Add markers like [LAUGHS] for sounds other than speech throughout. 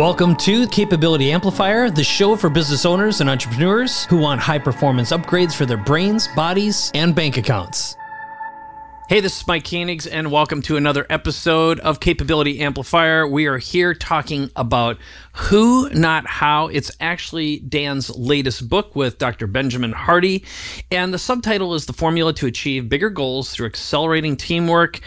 Welcome to Capability Amplifier, the show for business owners and entrepreneurs who want high performance upgrades for their brains, bodies, and bank accounts. Hey, this is Mike Koenigs, and welcome to another episode of Capability Amplifier. We are here talking about who, not how. It's actually Dan's latest book with Dr. Benjamin Hardy, and the subtitle is The Formula to Achieve Bigger Goals Through Accelerating Teamwork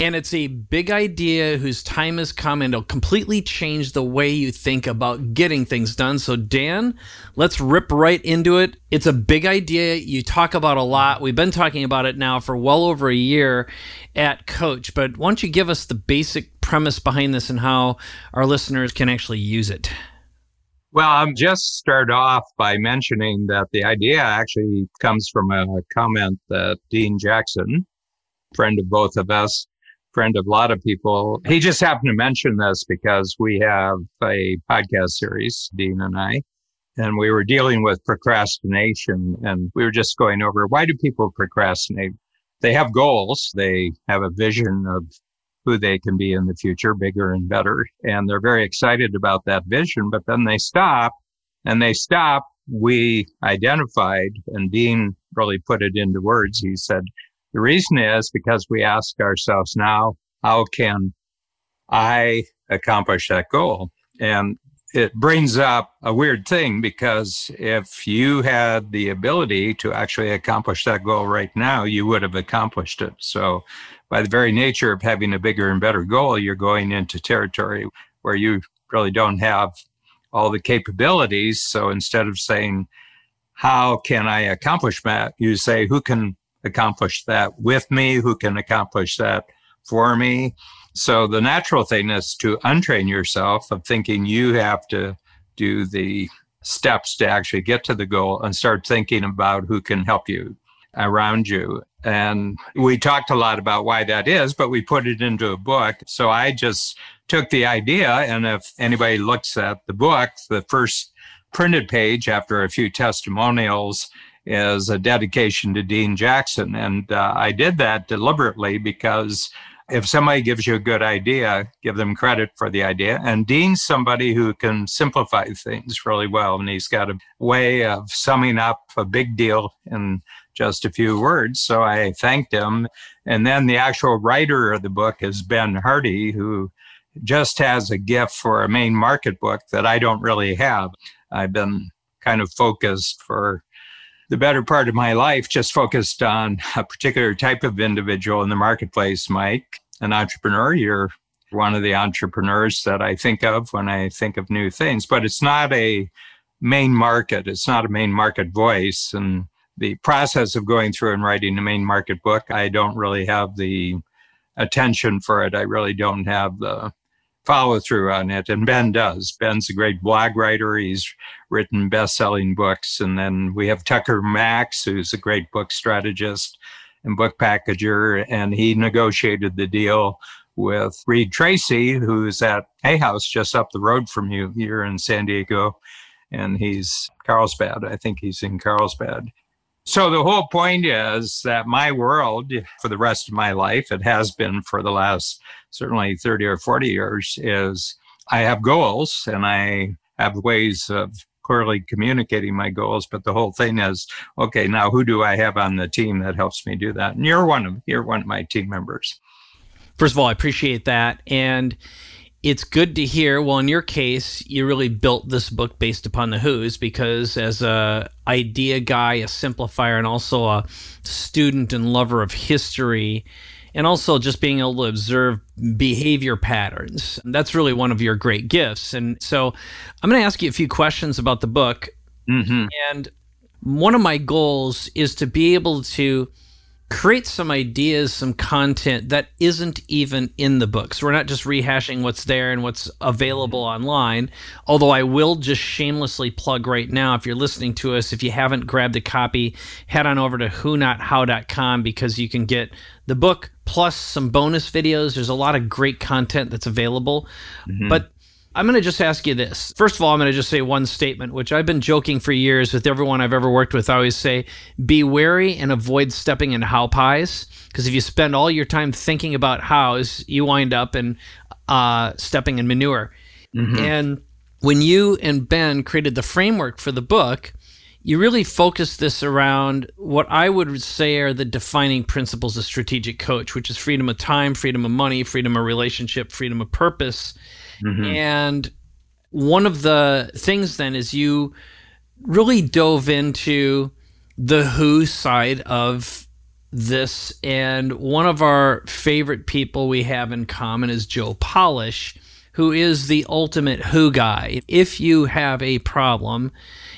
and it's a big idea whose time has come and it'll completely change the way you think about getting things done. So, Dan, let's rip right into it. It's a big idea you talk about a lot. We've been talking about it now for well over a year at Coach, but why don't you give us the basic premise behind this and how our listeners can actually use it? Well, I'm just start off by mentioning that the idea actually comes from a comment that Dean Jackson, friend of both of us, friend of a lot of people. He just happened to mention this because we have a podcast series, Dean and I, and we were dealing with procrastination and we were just going over why do people procrastinate? They have goals. They have a vision of who they can be in the future, bigger and better. And they're very excited about that vision, but then they stop and they stop. We identified and Dean really put it into words. He said, the reason is because we ask ourselves now, how can I accomplish that goal? And it brings up a weird thing because if you had the ability to actually accomplish that goal right now, you would have accomplished it. So, by the very nature of having a bigger and better goal, you're going into territory where you really don't have all the capabilities. So, instead of saying, How can I accomplish that? you say, Who can accomplish that with me, who can accomplish that for me. So the natural thing is to untrain yourself of thinking you have to do the steps to actually get to the goal and start thinking about who can help you around you. And we talked a lot about why that is, but we put it into a book. So I just took the idea. And if anybody looks at the book, the first printed page after a few testimonials is a dedication to Dean Jackson. And uh, I did that deliberately because if somebody gives you a good idea, give them credit for the idea. And Dean's somebody who can simplify things really well. And he's got a way of summing up a big deal in just a few words. So I thanked him. And then the actual writer of the book is Ben Hardy, who just has a gift for a main market book that I don't really have. I've been kind of focused for the better part of my life just focused on a particular type of individual in the marketplace, Mike, an entrepreneur. You're one of the entrepreneurs that I think of when I think of new things, but it's not a main market. It's not a main market voice. And the process of going through and writing a main market book, I don't really have the attention for it. I really don't have the follow through on it. And Ben does. Ben's a great blog writer. He's written best selling books. And then we have Tucker Max, who's a great book strategist and book packager. And he negotiated the deal with Reid Tracy, who's at Hay House just up the road from you here in San Diego. And he's Carlsbad. I think he's in Carlsbad. So the whole point is that my world for the rest of my life, it has been for the last certainly 30 or 40 years, is I have goals and I have ways of clearly communicating my goals. But the whole thing is, okay, now who do I have on the team that helps me do that? And you're one of you're one of my team members. First of all, I appreciate that. And it's good to hear. Well, in your case, you really built this book based upon the Who's because, as a idea guy, a simplifier, and also a student and lover of history, and also just being able to observe behavior patterns, that's really one of your great gifts. And so, I'm going to ask you a few questions about the book. Mm-hmm. And one of my goals is to be able to create some ideas, some content that isn't even in the book. So we're not just rehashing what's there and what's available online. Although I will just shamelessly plug right now, if you're listening to us, if you haven't grabbed a copy, head on over to whonothow.com because you can get the book plus some bonus videos. There's a lot of great content that's available. Mm-hmm. But I'm going to just ask you this. First of all, I'm going to just say one statement, which I've been joking for years with everyone I've ever worked with. I always say, be wary and avoid stepping in how pies. Because if you spend all your time thinking about hows, you wind up in uh, stepping in manure. Mm-hmm. And when you and Ben created the framework for the book, you really focused this around what I would say are the defining principles of strategic coach, which is freedom of time, freedom of money, freedom of relationship, freedom of purpose. Mm-hmm. And one of the things then is you really dove into the who side of this. And one of our favorite people we have in common is Joe Polish, who is the ultimate who guy. If you have a problem,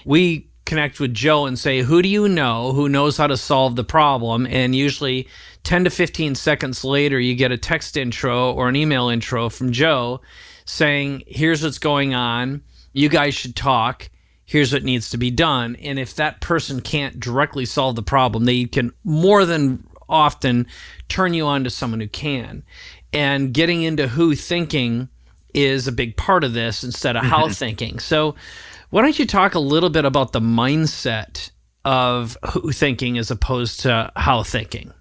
we connect with Joe and say, Who do you know who knows how to solve the problem? And usually 10 to 15 seconds later, you get a text intro or an email intro from Joe saying, Here's what's going on. You guys should talk. Here's what needs to be done. And if that person can't directly solve the problem, they can more than often turn you on to someone who can. And getting into who thinking is a big part of this instead of how mm-hmm. thinking. So, why don't you talk a little bit about the mindset of who thinking as opposed to how thinking?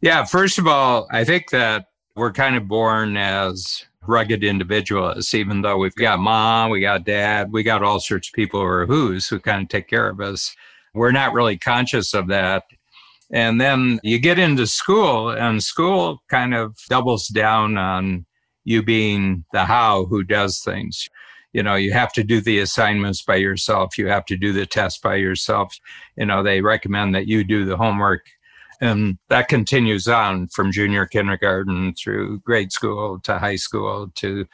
Yeah, first of all, I think that we're kind of born as rugged individualists, even though we've got mom, we got dad, we got all sorts of people who are who's who kind of take care of us. We're not really conscious of that. And then you get into school, and school kind of doubles down on you being the how who does things you know you have to do the assignments by yourself you have to do the test by yourself you know they recommend that you do the homework and that continues on from junior kindergarten through grade school to high school to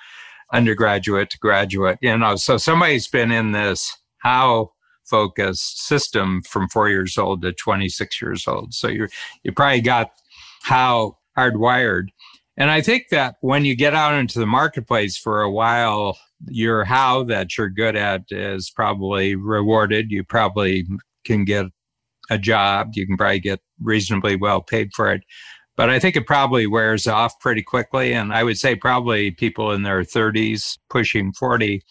undergraduate to graduate. You know so somebody's been in this how focused system from 4 years old to 26 years old. So you you probably got how hardwired. And I think that when you get out into the marketplace for a while, your how that you're good at is probably rewarded. You probably can get a job. You can probably get reasonably well paid for it. But I think it probably wears off pretty quickly. And I would say probably people in their 30s, pushing 40,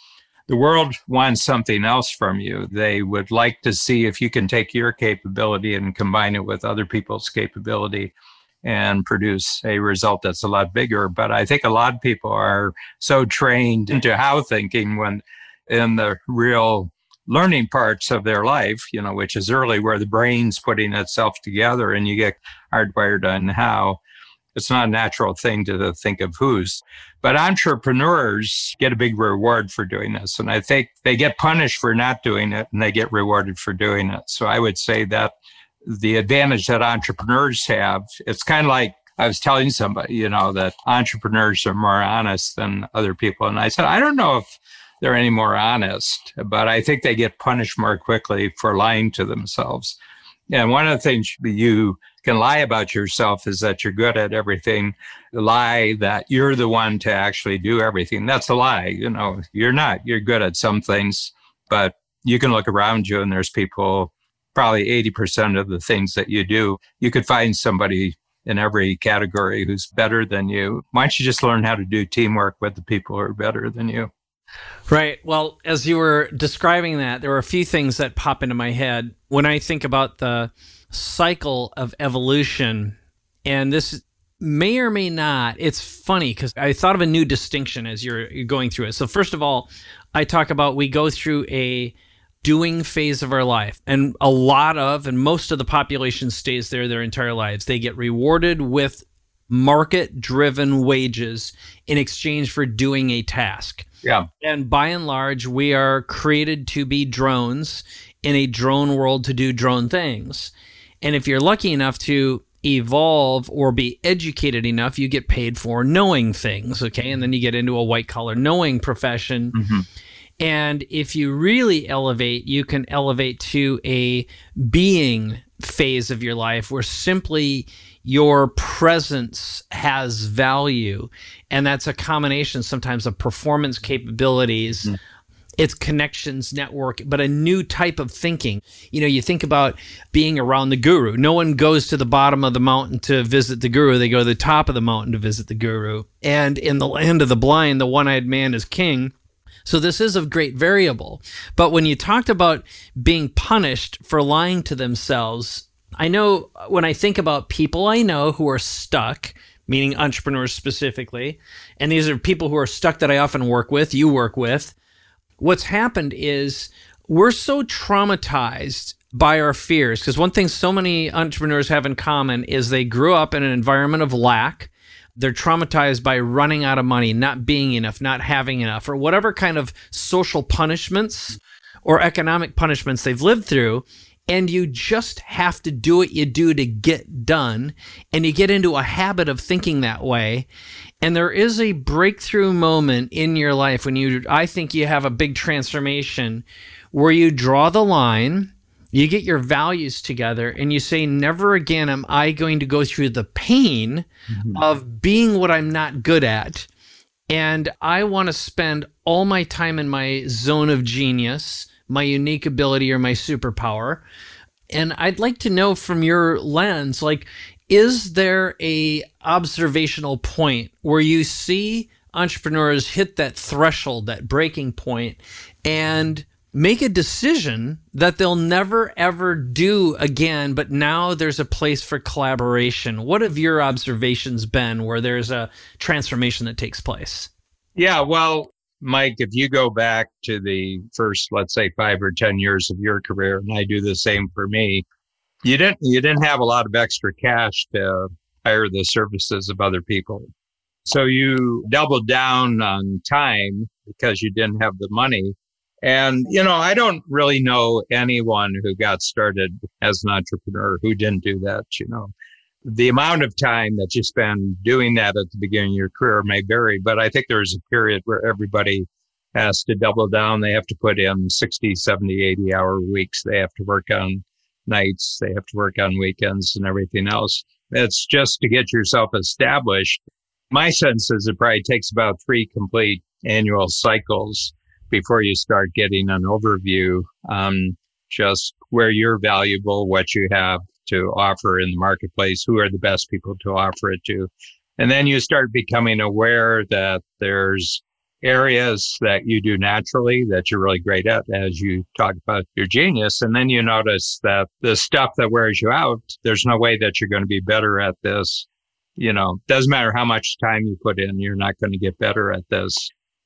the world wants something else from you. They would like to see if you can take your capability and combine it with other people's capability and produce a result that's a lot bigger. But I think a lot of people are so trained into how thinking when in the real learning parts of their life, you know, which is early where the brain's putting itself together and you get hardwired on how. It's not a natural thing to think of who's. But entrepreneurs get a big reward for doing this. And I think they get punished for not doing it and they get rewarded for doing it. So I would say that the advantage that entrepreneurs have. It's kind of like I was telling somebody, you know, that entrepreneurs are more honest than other people. And I said, I don't know if they're any more honest, but I think they get punished more quickly for lying to themselves. And one of the things you can lie about yourself is that you're good at everything. Lie that you're the one to actually do everything. That's a lie. You know, you're not. You're good at some things, but you can look around you and there's people probably 80% of the things that you do, you could find somebody in every category who's better than you. Why don't you just learn how to do teamwork with the people who are better than you? Right. Well, as you were describing that, there were a few things that pop into my head when I think about the cycle of evolution. And this may or may not, it's funny because I thought of a new distinction as you're going through it. So, first of all, I talk about we go through a doing phase of our life. And a lot of, and most of the population stays there their entire lives. They get rewarded with market driven wages in exchange for doing a task. Yeah. And by and large, we are created to be drones in a drone world to do drone things. And if you're lucky enough to evolve or be educated enough, you get paid for knowing things. Okay. And then you get into a white collar knowing profession. Mm-hmm and if you really elevate, you can elevate to a being phase of your life where simply your presence has value. And that's a combination sometimes of performance capabilities. Mm. It's connections network, but a new type of thinking. You know, you think about being around the guru. No one goes to the bottom of the mountain to visit the guru. They go to the top of the mountain to visit the guru. And in the land of the blind, the one eyed man is king so this is a great variable. But when you talked about being punished for lying to themselves, I know when I think about people I know who are stuck, meaning entrepreneurs specifically, and these are people who are stuck that I often work with, you work with. what's happened is we're so traumatized by our fears because one thing so many entrepreneurs have in common is they grew up in an environment of lack they're traumatized by running out of money not being enough not having enough or whatever kind of social punishments or economic punishments they've lived through and you just have to do what you do to get done and you get into a habit of thinking that way and there is a breakthrough moment in your life when you i think you have a big transformation where you draw the line you get your values together and you say never again am i going to go through the pain mm-hmm. of being what i'm not good at and i want to spend all my time in my zone of genius my unique ability or my superpower. And I'd like to know from your lens, like, is there a observational point where you see entrepreneurs hit that threshold, that breaking point, and make a decision that they'll never ever do again, but now there's a place for collaboration. What have your observations been where there's a transformation that takes place? Yeah, well, Mike, if you go back to the first, let's say five or 10 years of your career, and I do the same for me, you didn't, you didn't have a lot of extra cash to hire the services of other people. So you doubled down on time because you didn't have the money. And, you know, I don't really know anyone who got started as an entrepreneur who didn't do that, you know the amount of time that you spend doing that at the beginning of your career may vary, but I think there's a period where everybody has to double down. They have to put in 60, 70, 80 hour weeks. They have to work on nights. They have to work on weekends and everything else. It's just to get yourself established. My sense is it probably takes about three complete annual cycles before you start getting an overview on just where you're valuable, what you have, to offer in the marketplace, who are the best people to offer it to. And then you start becoming aware that there's areas that you do naturally that you're really great at as you talk about your genius. And then you notice that the stuff that wears you out, there's no way that you're going to be better at this. You know, doesn't matter how much time you put in, you're not going to get better at this.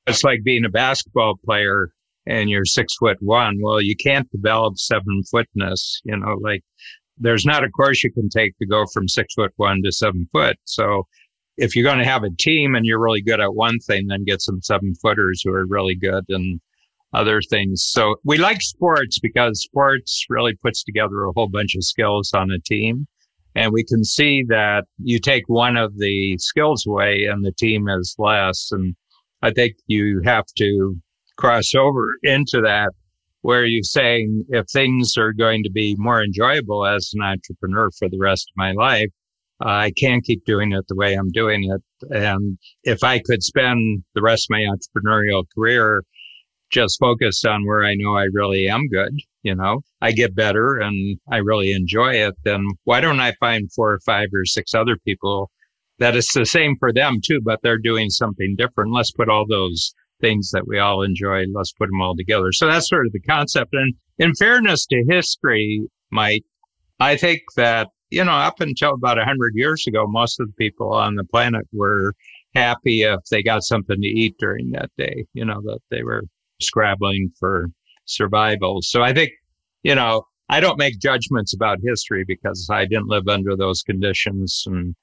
It's like being a basketball player and you're six foot one. Well, you can't develop seven footness, you know, like there's not a course you can take to go from six foot one to seven foot. So if you're going to have a team and you're really good at one thing, then get some seven footers who are really good and other things. So we like sports because sports really puts together a whole bunch of skills on a team. And we can see that you take one of the skills away and the team is less. And I think you have to cross over into that where you're saying if things are going to be more enjoyable as an entrepreneur for the rest of my life, I can't keep doing it the way I'm doing it. And if I could spend the rest of my entrepreneurial career just focused on where I know I really am good, you know, I get better and I really enjoy it, then why don't I find four or five or six other people that it's the same for them too, but they're doing something different. Let's put all those things that we all enjoy. Let's put them all together. So that's sort of the concept. And in fairness to history, Mike, I think that, you know, up until about a hundred years ago, most of the people on the planet were happy if they got something to eat during that day, you know, that they were scrabbling for survival. So I think, you know, I don't make judgments about history because I didn't live under those conditions and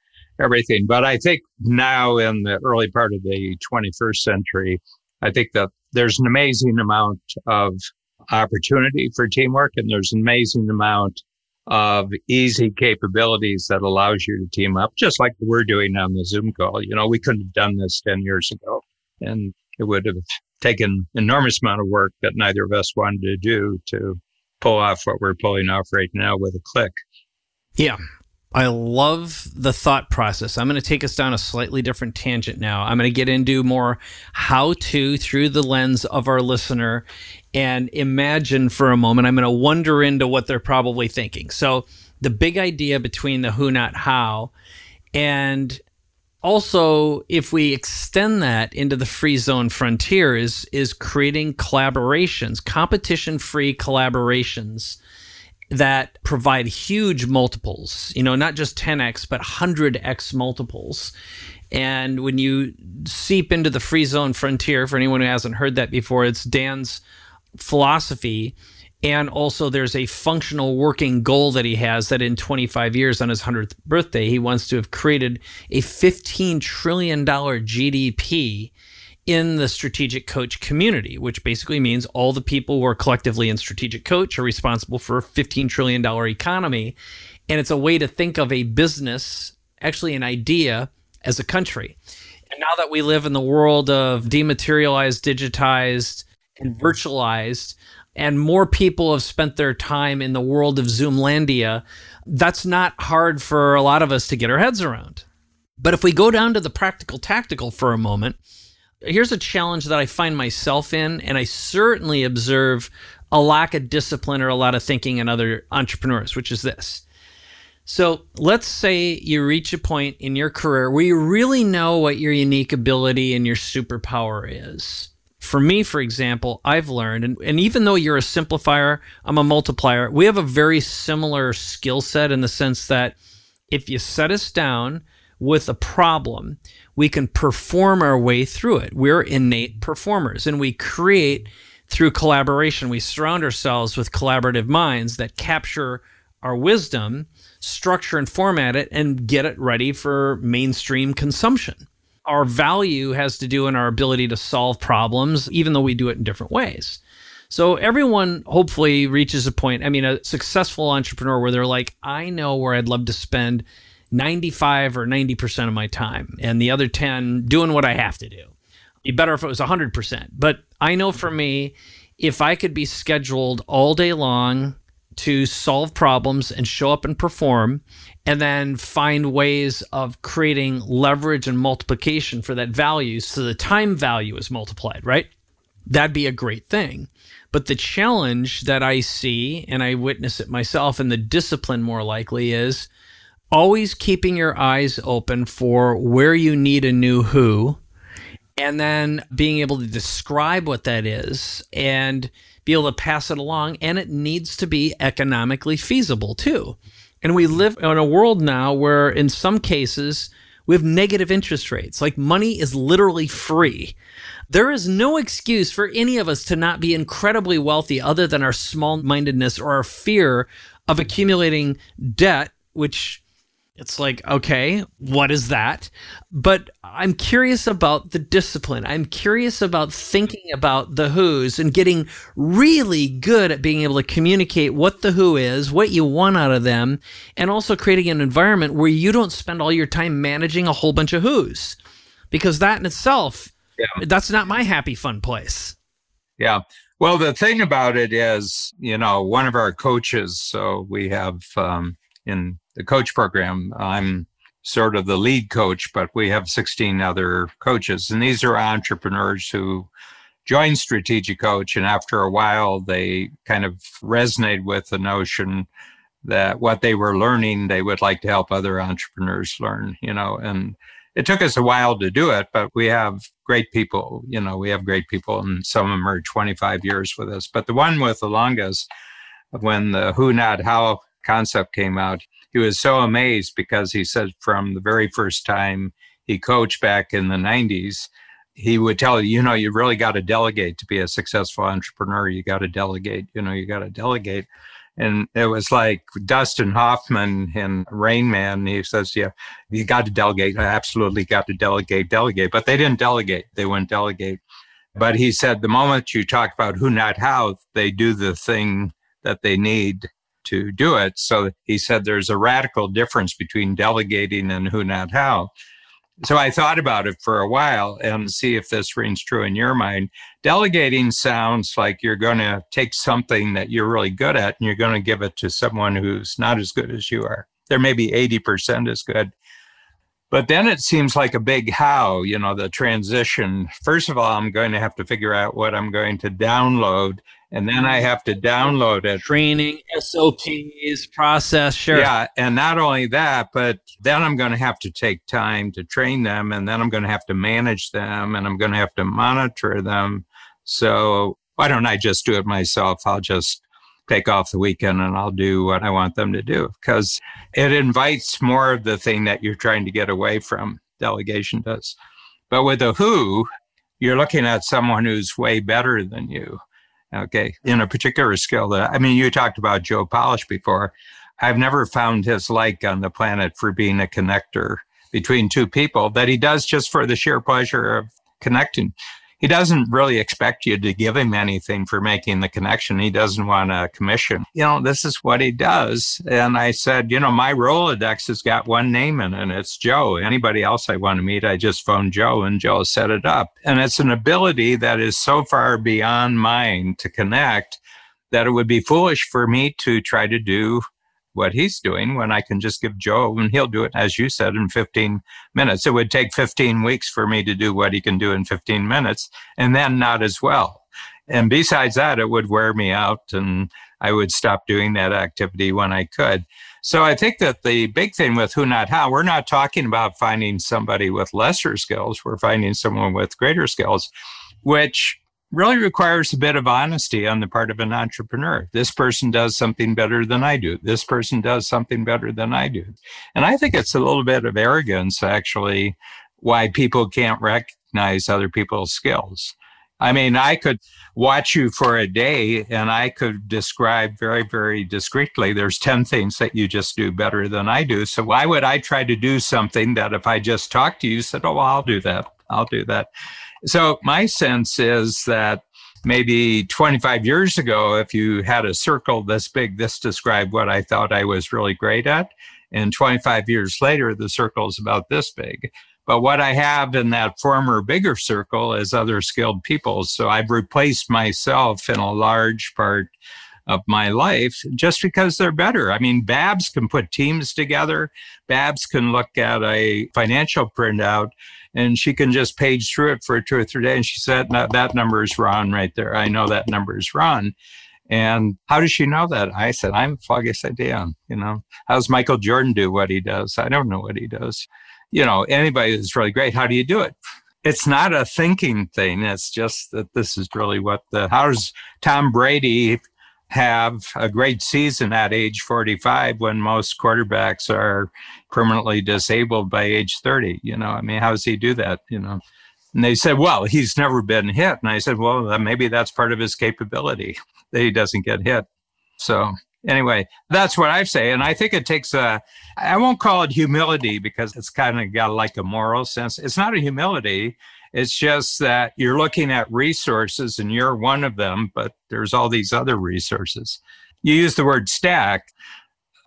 everything. But I think now in the early part of the 21st century, I think that there's an amazing amount of opportunity for teamwork and there's an amazing amount of easy capabilities that allows you to team up, just like we're doing on the Zoom call. You know, we couldn't have done this 10 years ago and it would have taken enormous amount of work that neither of us wanted to do to pull off what we're pulling off right now with a click. Yeah. I love the thought process. I'm going to take us down a slightly different tangent now. I'm going to get into more how to through the lens of our listener and imagine for a moment. I'm going to wonder into what they're probably thinking. So, the big idea between the who, not how, and also if we extend that into the free zone frontier is is creating collaborations competition free collaborations that provide huge multiples, you know, not just 10x, but 100x multiples. And when you seep into the free zone frontier, for anyone who hasn't heard that before, it's Dan's philosophy. And also, there's a functional working goal that he has that in 25 years on his 100th birthday, he wants to have created a $15 trillion GDP in the strategic coach community, which basically means all the people who are collectively in strategic coach are responsible for a $15 trillion economy. And it's a way to think of a business, actually, an idea as a country. And now that we live in the world of dematerialized, digitized, and virtualized, and more people have spent their time in the world of Zoomlandia, that's not hard for a lot of us to get our heads around. But if we go down to the practical tactical for a moment, here's a challenge that I find myself in, and I certainly observe a lack of discipline or a lot of thinking in other entrepreneurs, which is this. So let's say you reach a point in your career where you really know what your unique ability and your superpower is. For me, for example, I've learned, and, and even though you're a simplifier, I'm a multiplier, we have a very similar skill set in the sense that if you set us down with a problem, we can perform our way through it. We're innate performers and we create through collaboration. We surround ourselves with collaborative minds that capture our wisdom, structure and format it, and get it ready for mainstream consumption. Our value has to do in our ability to solve problems, even though we do it in different ways. So everyone hopefully reaches a point. I mean, a successful entrepreneur where they're like, I know where I'd love to spend 95 or 90% of my time and the other 10 doing what I have to do. It'd be better if it was 100%. But I know for me, if I could be scheduled all day long to solve problems and show up and perform, and then find ways of creating leverage and multiplication for that value so the time value is multiplied, right? That'd be a great thing. But the challenge that I see, and I witness it myself, and the discipline more likely is always keeping your eyes open for where you need a new who and then being able to describe what that is and be able to pass it along and it needs to be economically feasible too. And we live in a world now where in some cases we have negative interest rates. Like money is literally free. There is no excuse for any of us to not be incredibly wealthy other than our small mindedness or our fear of accumulating debt which it's like, okay, what is that? But I'm curious about the discipline. I'm curious about thinking about the who's and getting really good at being able to communicate what the who is, what you want out of them, and also creating an environment where you don't spend all your time managing a whole bunch of who's. Because that in itself, yeah. that's not my happy, fun place. Yeah. Well, the thing about it is, you know, one of our coaches, so we have um, in the coach program. I'm sort of the lead coach, but we have 16 other coaches. And these are entrepreneurs who join Strategic Coach. And after a while, they kind of resonate with the notion that what they were learning, they would like to help other entrepreneurs learn, you know. And it took us a while to do it, but we have great people, you know, we have great people, and some of them are 25 years with us. But the one with the longest, when the who, not how concept came out, he was so amazed because he said from the very first time he coached back in the 90s, he would tell you, you know, you really got to delegate to be a successful entrepreneur. You got to delegate, you know, you got to delegate. And it was like Dustin Hoffman in Rain Man. He says, yeah, you got to delegate. I absolutely got to delegate, delegate. But they didn't delegate. They wouldn't delegate. But he said, the moment you talk about who, not how, they do the thing that they need to do it. So he said there's a radical difference between delegating and who, not how. So I thought about it for a while and see if this rings true in your mind. Delegating sounds like you're going to take something that you're really good at and you're going to give it to someone who's not as good as you are. They're maybe 80% as good. But then it seems like a big how, you know, the transition. First of all, I'm going to have to figure out what I'm going to download and then I have to download it. Training, SOPs, process, sure. Yeah, and not only that, but then I'm going to have to take time to train them, and then I'm going to have to manage them, and I'm going to have to monitor them. So why don't I just do it myself? I'll just take off the weekend and I'll do what I want them to do because it invites more of the thing that you're trying to get away from. delegation does. But with a who, you're looking at someone who's way better than you. Okay. In a particular skill that, I mean, you talked about Joe Polish before. I've never found his like on the planet for being a connector between two people that he does just for the sheer pleasure of connecting he doesn't really expect you to give him anything for making the connection. He doesn't want a commission. You know, this is what he does. And I said, you know, my Rolodex has got one name in it, and it's Joe. Anybody else I want to meet, I just phone Joe, and Joe set it up. And it's an ability that is so far beyond mine to connect that it would be foolish for me to try to do what he's doing when I can just give Joe and he'll do it, as you said, in 15 minutes. It would take 15 weeks for me to do what he can do in 15 minutes and then not as well. And besides that, it would wear me out and I would stop doing that activity when I could. So I think that the big thing with who, not how, we're not talking about finding somebody with lesser skills. We're finding someone with greater skills, which really requires a bit of honesty on the part of an entrepreneur. This person does something better than I do. This person does something better than I do. And I think it's a little bit of arrogance, actually, why people can't recognize other people's skills. I mean, I could watch you for a day and I could describe very, very discreetly there's 10 things that you just do better than I do. So why would I try to do something that if I just talked to you, said, oh, well, I'll do that. I'll do that. So my sense is that maybe 25 years ago, if you had a circle this big, this described what I thought I was really great at. And 25 years later, the circle is about this big. But what I have in that former bigger circle is other skilled people. So I've replaced myself in a large part of my life just because they're better. I mean, Babs can put teams together. Babs can look at a financial printout and she can just page through it for two or three days. And she said, that, that number is wrong right there. I know that number is wrong. And how does she know that? I said, I'm foggiest idea. You know, how's Michael Jordan do what he does? I don't know what he does. You know, anybody that's really great, how do you do it? It's not a thinking thing. It's just that this is really what the, how does Tom Brady have a great season at age 45 when most quarterbacks are permanently disabled by age 30 you know i mean how does he do that you know and they said well he's never been hit and i said well maybe that's part of his capability [LAUGHS] that he doesn't get hit so anyway that's what i say and i think it takes a i won't call it humility because it's kind of got like a moral sense it's not a humility it's just that you're looking at resources and you're one of them, but there's all these other resources. You use the word stack.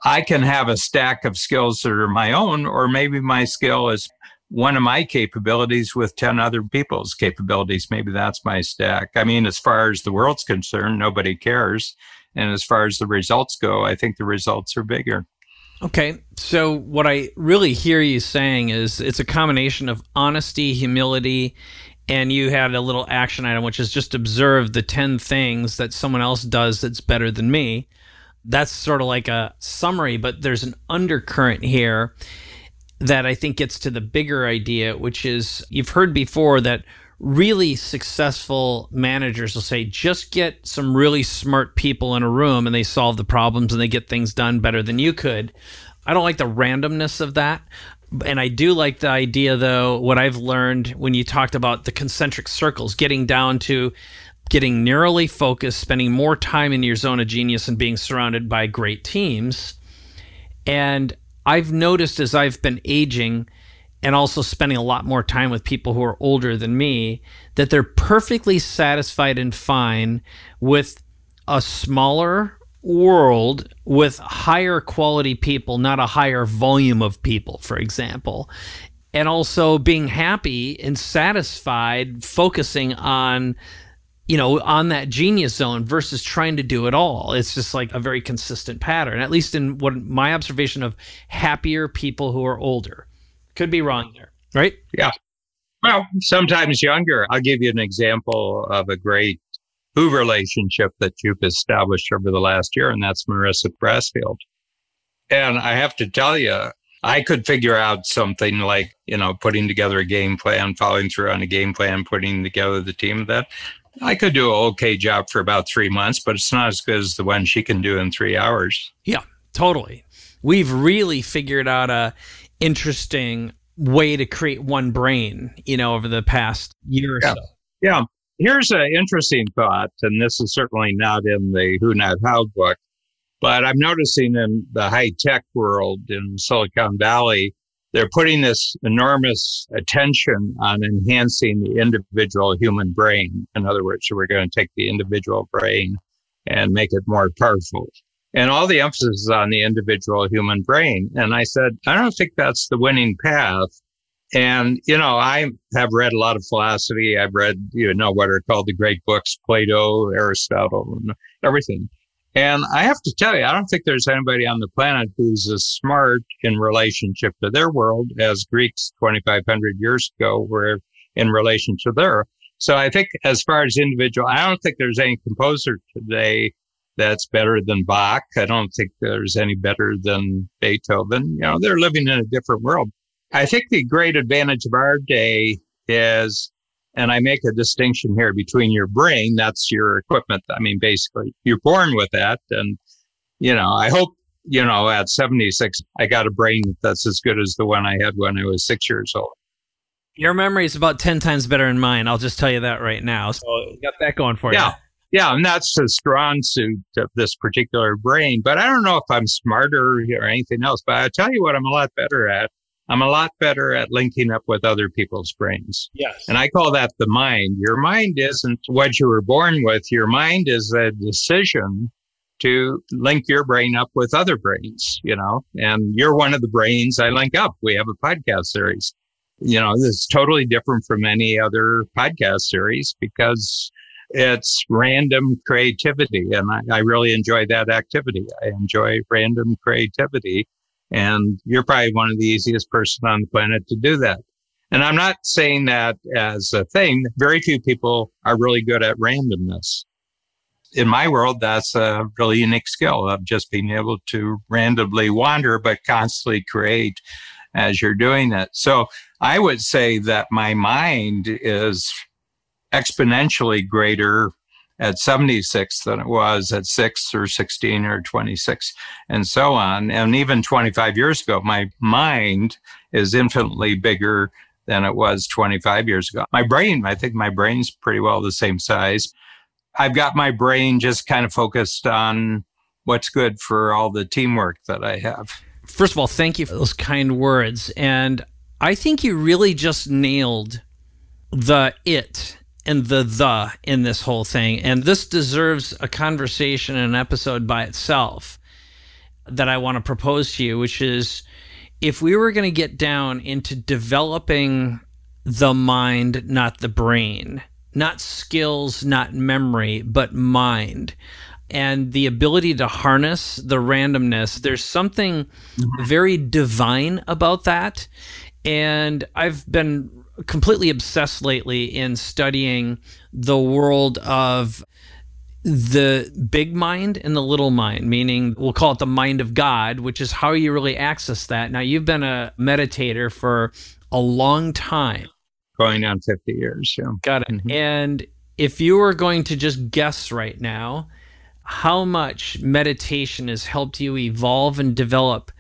I can have a stack of skills that are my own, or maybe my skill is one of my capabilities with 10 other people's capabilities. Maybe that's my stack. I mean, as far as the world's concerned, nobody cares. And as far as the results go, I think the results are bigger. Okay. So, what I really hear you saying is it's a combination of honesty, humility, and you had a little action item, which is just observe the 10 things that someone else does that's better than me. That's sort of like a summary, but there's an undercurrent here that I think gets to the bigger idea, which is you've heard before that really successful managers will say just get some really smart people in a room and they solve the problems and they get things done better than you could. I don't like the randomness of that. And I do like the idea, though, what I've learned when you talked about the concentric circles, getting down to getting narrowly focused, spending more time in your zone of genius, and being surrounded by great teams. And I've noticed as I've been aging, and also spending a lot more time with people who are older than me that they're perfectly satisfied and fine with a smaller world with higher quality people, not a higher volume of people, for example. And also being happy and satisfied, focusing on, you know, on that genius zone versus trying to do it all. It's just like a very consistent pattern, at least in what my observation of happier people who are older. Could be wrong there, right? Yeah. Well, sometimes younger. I'll give you an example of a great who relationship that you've established over the last year, and that's Marissa Brassfield. And I have to tell you, I could figure out something like, you know, putting together a game plan, following through on a game plan, putting together the team that I could do an okay job for about three months, but it's not as good as the one she can do in three hours. Yeah, totally. We've really figured out a interesting way to create one brain, you know, over the past year or yeah. so. Yeah. Here's an interesting thought, and this is certainly not in the Who Not How book, but I'm noticing in the high tech world in Silicon Valley, they're putting this enormous attention on enhancing the individual human brain. In other words, so we're going to take the individual brain and make it more powerful. And all the emphasis is on the individual human brain. And I said, I don't think that's the winning path. And, you know, I have read a lot of philosophy. I've read, you know, what are called the great books, Plato, Aristotle, and everything. And I have to tell you, I don't think there's anybody on the planet who's as smart in relationship to their world as Greeks 2,500 years ago were in relation to their. So I think as far as individual, I don't think there's any composer today that's better than Bach. I don't think there's any better than Beethoven. You know, they're living in a different world. I think the great advantage of our day is and I make a distinction here between your brain, that's your equipment. I mean, basically, you're born with that. And, you know, I hope, you know, at 76, I got a brain that's as good as the one I had when I was six years old. Your memory is about 10 times better than mine. I'll just tell you that right now. So you got that going for yeah. you. Yeah, Yeah. and that's the strong suit of this particular brain. But I don't know if I'm smarter or anything else. But I tell you what, I'm a lot better at I'm a lot better at linking up with other people's brains. Yes. And I call that the mind. Your mind isn't what you were born with. Your mind is a decision to link your brain up with other brains, you know, and you're one of the brains I link up. We have a podcast series. You know, this is totally different from any other podcast series because it's random creativity. And I, I really enjoy that activity. I enjoy random creativity and you're probably one of the easiest person on the planet to do that. And I'm not saying that as a thing. Very few people are really good at randomness. In my world, that's a really unique skill of just being able to randomly wander, but constantly create as you're doing it. So I would say that my mind is exponentially greater at 76 than it was at 6 or 16 or 26 and so on. And even 25 years ago, my mind is infinitely bigger than it was 25 years ago. My brain, I think my brain's pretty well the same size. I've got my brain just kind of focused on what's good for all the teamwork that I have. First of all, thank you for those kind words. And I think you really just nailed the it and the the in this whole thing. And this deserves a conversation and an episode by itself that I want to propose to you, which is if we were going to get down into developing the mind, not the brain, not skills, not memory, but mind. And the ability to harness the randomness, there's something mm-hmm. very divine about that. And I've been completely obsessed lately in studying the world of the big mind and the little mind, meaning we'll call it the mind of God, which is how you really access that. Now, you've been a meditator for a long time. Going on 50 years. Yeah. Got it. Mm-hmm. And if you were going to just guess right now, how much meditation has helped you evolve and develop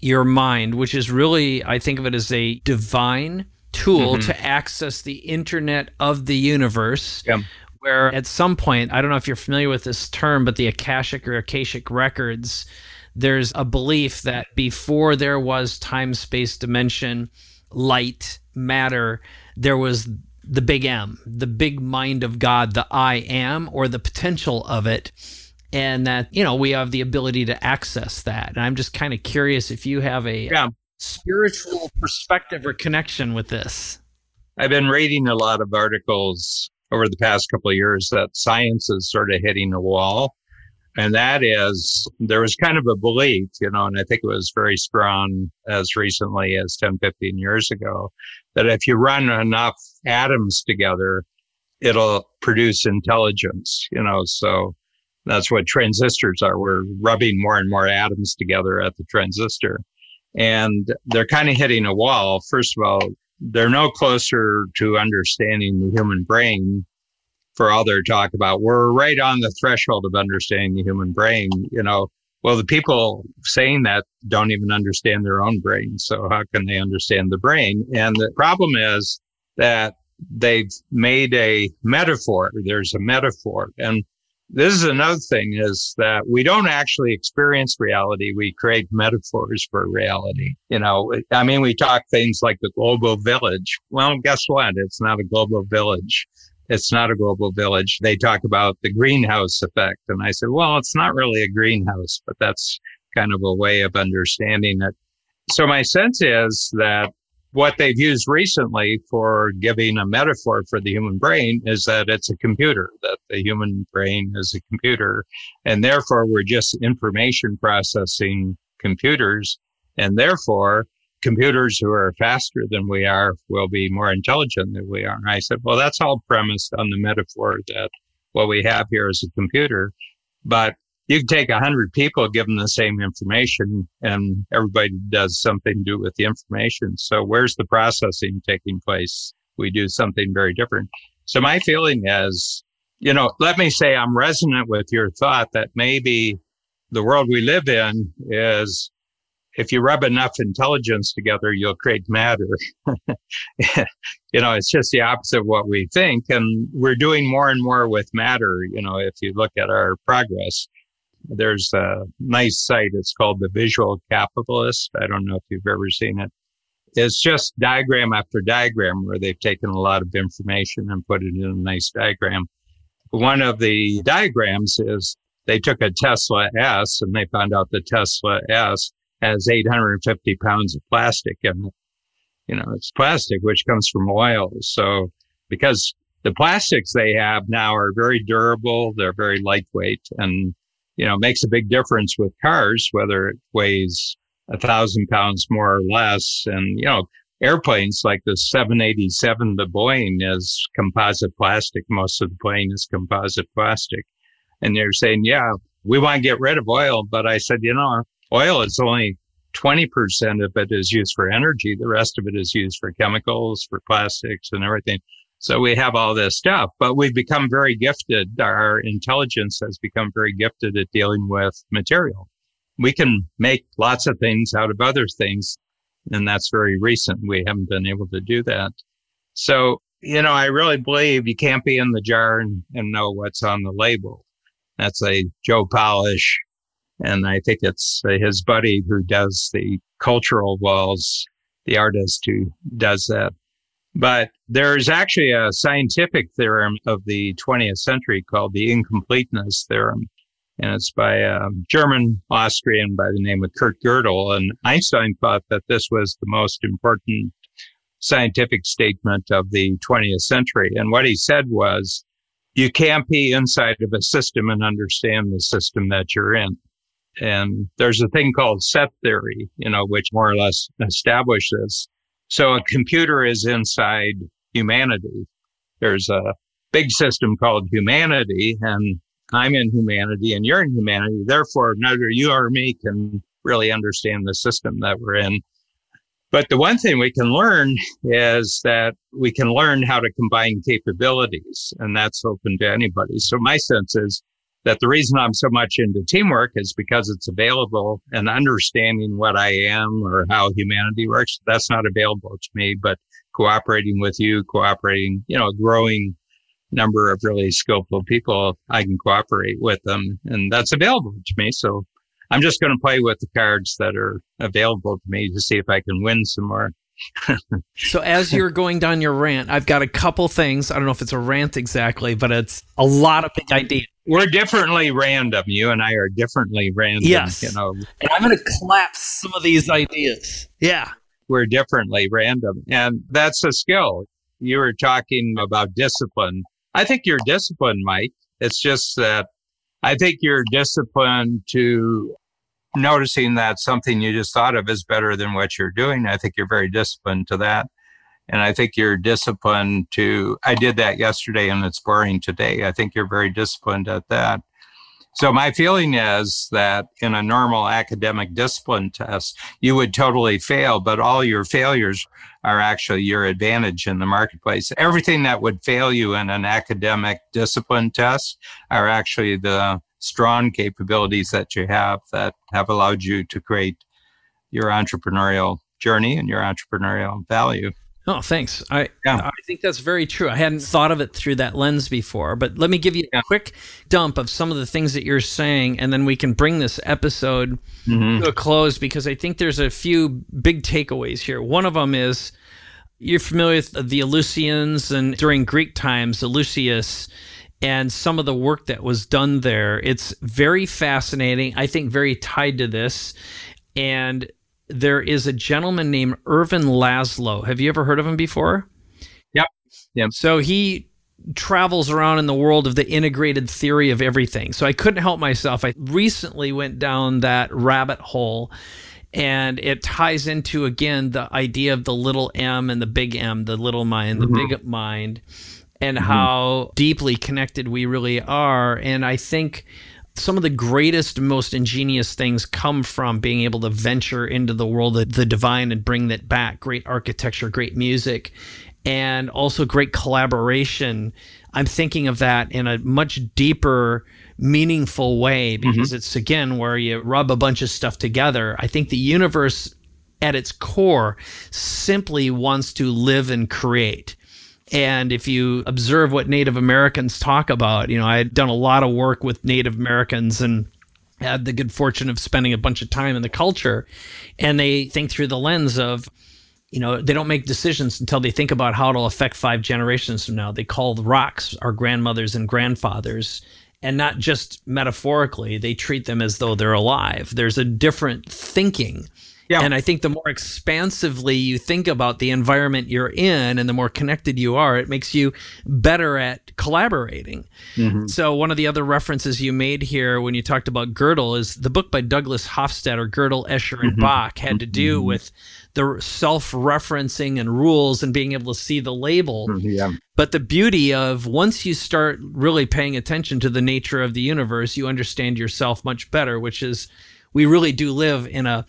your mind, which is really, I think of it as a divine tool mm-hmm. to access the internet of the universe. Yeah. Where at some point, I don't know if you're familiar with this term, but the Akashic or Akashic records, there's a belief that before there was time, space, dimension, light, matter, there was the big M, the big mind of God, the I am, or the potential of it. And that, you know, we have the ability to access that. And I'm just kind of curious if you have a yeah spiritual perspective or connection with this? I've been reading a lot of articles over the past couple of years that science is sort of hitting a wall. And that is, there was kind of a belief, you know, and I think it was very strong as recently as 10, 15 years ago, that if you run enough atoms together, it'll produce intelligence, you know, so that's what transistors are. We're rubbing more and more atoms together at the transistor and they're kind of hitting a wall. First of all, they're no closer to understanding the human brain for all their talk about. We're right on the threshold of understanding the human brain. You know, Well, the people saying that don't even understand their own brain. So how can they understand the brain? And the problem is that they've made a metaphor. There's a metaphor. And this is another thing is that we don't actually experience reality. We create metaphors for reality. You know, I mean, we talk things like the global village. Well, guess what? It's not a global village. It's not a global village. They talk about the greenhouse effect. And I said, well, it's not really a greenhouse, but that's kind of a way of understanding it. So my sense is that what they've used recently for giving a metaphor for the human brain is that it's a computer, that the human brain is a computer. And therefore, we're just information processing computers. And therefore, computers who are faster than we are will be more intelligent than we are. And I said, well, that's all premised on the metaphor that what we have here is a computer. But you can take a hundred people, give them the same information and everybody does something to do with the information. So where's the processing taking place? We do something very different. So my feeling is, you know, let me say I'm resonant with your thought that maybe the world we live in is if you rub enough intelligence together, you'll create matter. [LAUGHS] you know, it's just the opposite of what we think. And we're doing more and more with matter. You know, if you look at our progress, there's a nice site. It's called the Visual Capitalist. I don't know if you've ever seen it. It's just diagram after diagram where they've taken a lot of information and put it in a nice diagram. One of the diagrams is they took a Tesla S and they found out the Tesla S has 850 pounds of plastic in it. You know, it's plastic, which comes from oil. So because the plastics they have now are very durable, they're very lightweight and you know, makes a big difference with cars, whether it weighs a thousand pounds more or less. And, you know, airplanes like the 787, the Boeing is composite plastic. Most of the plane is composite plastic. And they're saying, yeah, we want to get rid of oil. But I said, you know, oil is only 20% of it is used for energy. The rest of it is used for chemicals, for plastics and everything. So we have all this stuff, but we've become very gifted. Our intelligence has become very gifted at dealing with material. We can make lots of things out of other things. And that's very recent. We haven't been able to do that. So, you know, I really believe you can't be in the jar and, and know what's on the label. That's a Joe Polish. And I think it's his buddy who does the cultural walls, the artist who does that. But there's actually a scientific theorem of the 20th century called the incompleteness theorem. And it's by a German Austrian by the name of Kurt Gödel. And Einstein thought that this was the most important scientific statement of the 20th century. And what he said was, you can't be inside of a system and understand the system that you're in. And there's a thing called set theory, you know, which more or less establishes so a computer is inside humanity. There's a big system called humanity and I'm in humanity and you're in humanity. Therefore, neither you or me can really understand the system that we're in. But the one thing we can learn is that we can learn how to combine capabilities and that's open to anybody. So my sense is that the reason I'm so much into teamwork is because it's available and understanding what I am or how humanity works. That's not available to me, but cooperating with you, cooperating, you know, growing number of really skillful people, I can cooperate with them and that's available to me. So I'm just going to play with the cards that are available to me to see if I can win some more. [LAUGHS] so as you're going down your rant, I've got a couple things. I don't know if it's a rant exactly, but it's a lot of big ideas we're differently random. You and I are differently random. Yes. You know, and I'm going to collapse some of these ideas. Yeah. We're differently random. And that's a skill. You were talking about discipline. I think you're disciplined, Mike. It's just that I think you're disciplined to noticing that something you just thought of is better than what you're doing. I think you're very disciplined to that. And I think you're disciplined to, I did that yesterday and it's boring today. I think you're very disciplined at that. So my feeling is that in a normal academic discipline test, you would totally fail, but all your failures are actually your advantage in the marketplace. Everything that would fail you in an academic discipline test are actually the strong capabilities that you have that have allowed you to create your entrepreneurial journey and your entrepreneurial value. Oh, thanks. I yeah. I think that's very true. I hadn't thought of it through that lens before, but let me give you a quick dump of some of the things that you're saying, and then we can bring this episode mm-hmm. to a close because I think there's a few big takeaways here. One of them is you're familiar with the Eleusinians and during Greek times, Eleusis and some of the work that was done there. It's very fascinating. I think very tied to this. And there is a gentleman named Ervin Laszlo. Have you ever heard of him before? Yep. Yep. So he travels around in the world of the integrated theory of everything. So I couldn't help myself. I recently went down that rabbit hole and it ties into again the idea of the little m and the big M, the little mind, the mm-hmm. big mind and mm-hmm. how deeply connected we really are. And I think some of the greatest, most ingenious things come from being able to venture into the world of the divine and bring that back. Great architecture, great music, and also great collaboration. I'm thinking of that in a much deeper, meaningful way mm-hmm. because mm-hmm. it's again where you rub a bunch of stuff together. I think the universe at its core simply wants to live and create. And if you observe what Native Americans talk about, you know, I had done a lot of work with Native Americans and had the good fortune of spending a bunch of time in the culture. And they think through the lens of, you know, they don't make decisions until they think about how it'll affect five generations from now. They call the rocks our grandmothers and grandfathers. And not just metaphorically, they treat them as though they're alive. There's a different thinking yeah. And I think the more expansively you think about the environment you're in and the more connected you are, it makes you better at collaborating. Mm-hmm. So, one of the other references you made here when you talked about Gödel is the book by Douglas Hofstadter, Gödel, Escher, and mm-hmm. Bach, had to do mm-hmm. with the self referencing and rules and being able to see the label. Mm-hmm, yeah. But the beauty of once you start really paying attention to the nature of the universe, you understand yourself much better, which is we really do live in a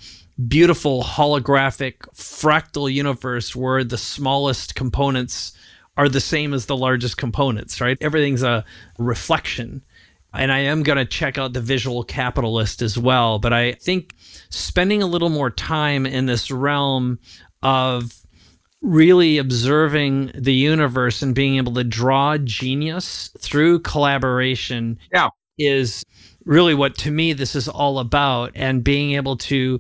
beautiful holographic fractal universe where the smallest components are the same as the largest components, right? Everything's a reflection. And I am going to check out the visual capitalist as well. But I think spending a little more time in this realm of really observing the universe and being able to draw genius through collaboration yeah. is really what to me this is all about and being able to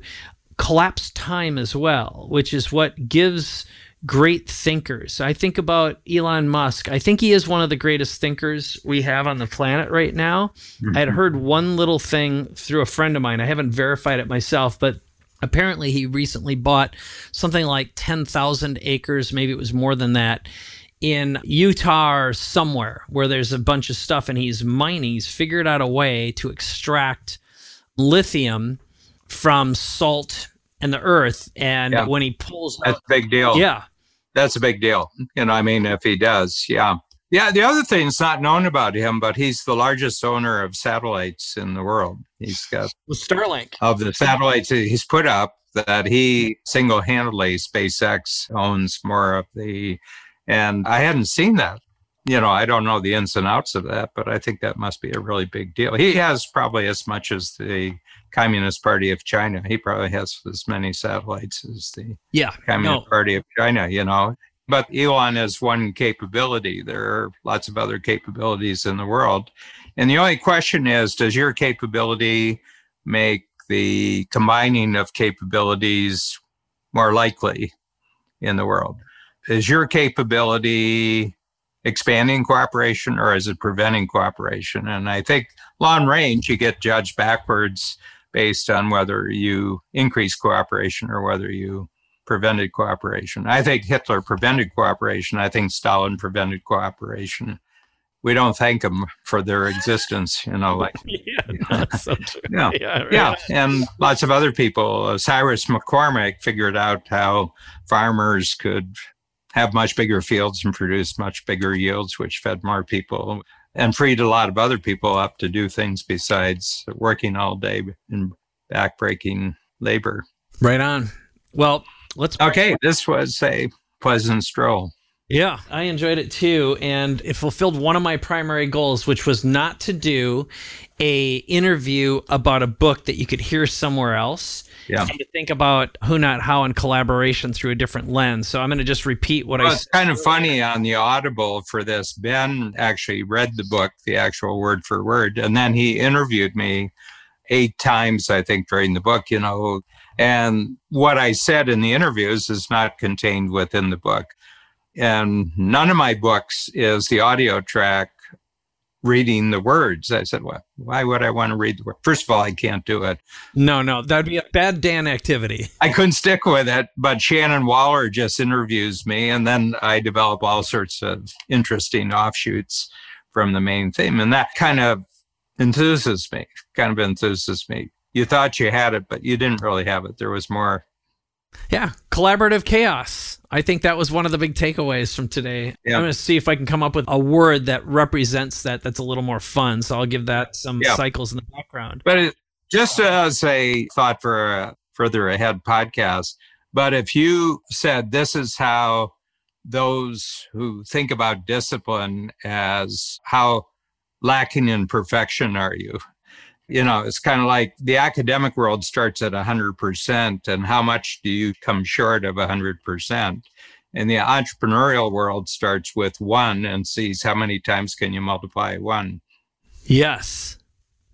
collapse time as well, which is what gives great thinkers. I think about Elon Musk. I think he is one of the greatest thinkers we have on the planet right now. Mm-hmm. I had heard one little thing through a friend of mine. I haven't verified it myself, but apparently he recently bought something like 10,000 acres, maybe it was more than that. In Utah or somewhere where there's a bunch of stuff and he's mining, he's figured out a way to extract lithium from salt and the earth. And yeah. when he pulls that's a big deal. Yeah. That's a big deal. You know, I mean, if he does, yeah. Yeah, the other thing is not known about him, but he's the largest owner of satellites in the world. He's got With Starlink. Of the satellites he's put up that he single-handedly SpaceX owns more of the and I hadn't seen that. You know, I don't know the ins and outs of that, but I think that must be a really big deal. He has probably as much as the Communist Party of China. He probably has as many satellites as the yeah, Communist no. Party of China, you know. But Elon has one capability. There are lots of other capabilities in the world. And the only question is does your capability make the combining of capabilities more likely in the world? Is your capability expanding cooperation or is it preventing cooperation? And I think long range, you get judged backwards based on whether you increased cooperation or whether you prevented cooperation. I think Hitler prevented cooperation. I think Stalin prevented cooperation. We don't thank them for their existence, you know, like [LAUGHS] yeah, so [LAUGHS] yeah, yeah, right. yeah, and lots of other people. Uh, Cyrus McCormick figured out how farmers could have much bigger fields and produce much bigger yields, which fed more people and freed a lot of other people up to do things besides working all day in backbreaking labor. Right on. Well, let's. Okay, this was a pleasant stroll. Yeah, I enjoyed it too, and it fulfilled one of my primary goals, which was not to do a interview about a book that you could hear somewhere else. Yeah. To think about who, not how, and collaboration through a different lens. So I'm going to just repeat what well, I. It's kind of funny on the Audible for this. Ben actually read the book, the actual word for word, and then he interviewed me eight times, I think, during the book. You know, and what I said in the interviews is not contained within the book. And none of my books is the audio track reading the words. I said, well, why would I want to read the words? First of all, I can't do it. No, no, that'd be a bad Dan activity. [LAUGHS] I couldn't stick with it, but Shannon Waller just interviews me, and then I develop all sorts of interesting offshoots from the main theme. And that kind of enthuses me, kind of enthuses me. You thought you had it, but you didn't really have it. There was more yeah, collaborative chaos. I think that was one of the big takeaways from today. Yeah. I'm going to see if I can come up with a word that represents that that's a little more fun. So I'll give that some Yeah. cycles in the background. But it, just uh, as a thought for a further ahead podcast, but if you said this is how those who think about discipline as how lacking in perfection are you? You know, it's kind of like the academic world starts at 100%, and how much do you come short of 100%? And the entrepreneurial world starts with one and sees how many times can you multiply one. Yes.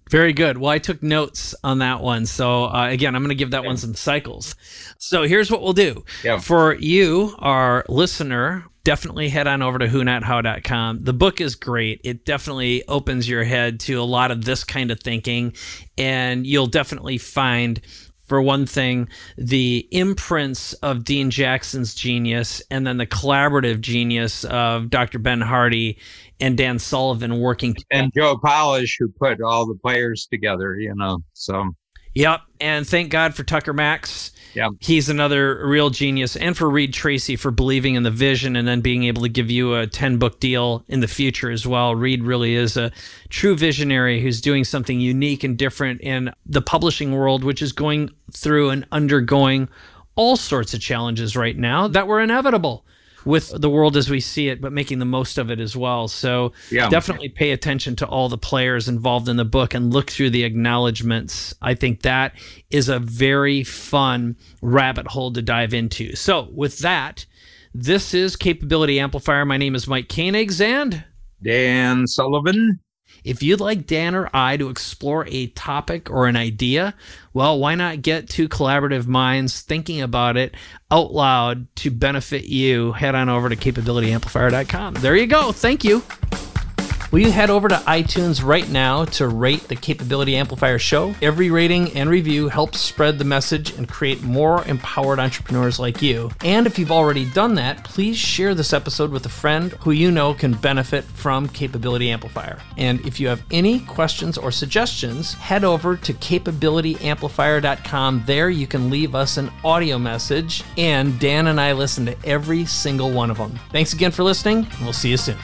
Very good. Well, I took notes on that one. So, uh, again, I'm going to give that one some cycles. So, here's what we'll do. Yeah. For you, our listener, definitely head on over to whonothow.com. The book is great. It definitely opens your head to a lot of this kind of thinking. And you'll definitely find for one thing, the imprints of Dean Jackson's genius and then the collaborative genius of Dr. Ben Hardy and Dan Sullivan working and Joe Polish, who put all the players together, you know. So, Yep. And thank God for Tucker Max. Yeah. He's another real genius. And for Reid Tracy for believing in the vision and then being able to give you a 10 book deal in the future as well. Reed really is a true visionary who's doing something unique and different in the publishing world, which is going through and undergoing all sorts of challenges right now that were inevitable with the world as we see it, but making the most of it as well. So Yeah. definitely pay attention to all the players involved in the book and look through the acknowledgments. I think that is a very fun rabbit hole to dive into. So with that, this is Capability Amplifier. My name is Mike Koenigs, and Dan Sullivan. If you'd like Dan or I to explore a topic or an idea, well, why not get two collaborative minds thinking about it out loud to benefit you? Head on over to capabilityamplifier.com. There you go. Thank you. Will you head over to iTunes right now to rate the Capability Amplifier show? Every rating and review helps spread the message and create more empowered entrepreneurs like you. And if you've already done that, please share this episode with a friend who you know can benefit from Capability Amplifier. And if you have any questions or suggestions, head over to capabilityamplifier.com. There you can leave us an audio message, and Dan and I listen to every single one of them. Thanks again for listening, and we'll see you soon.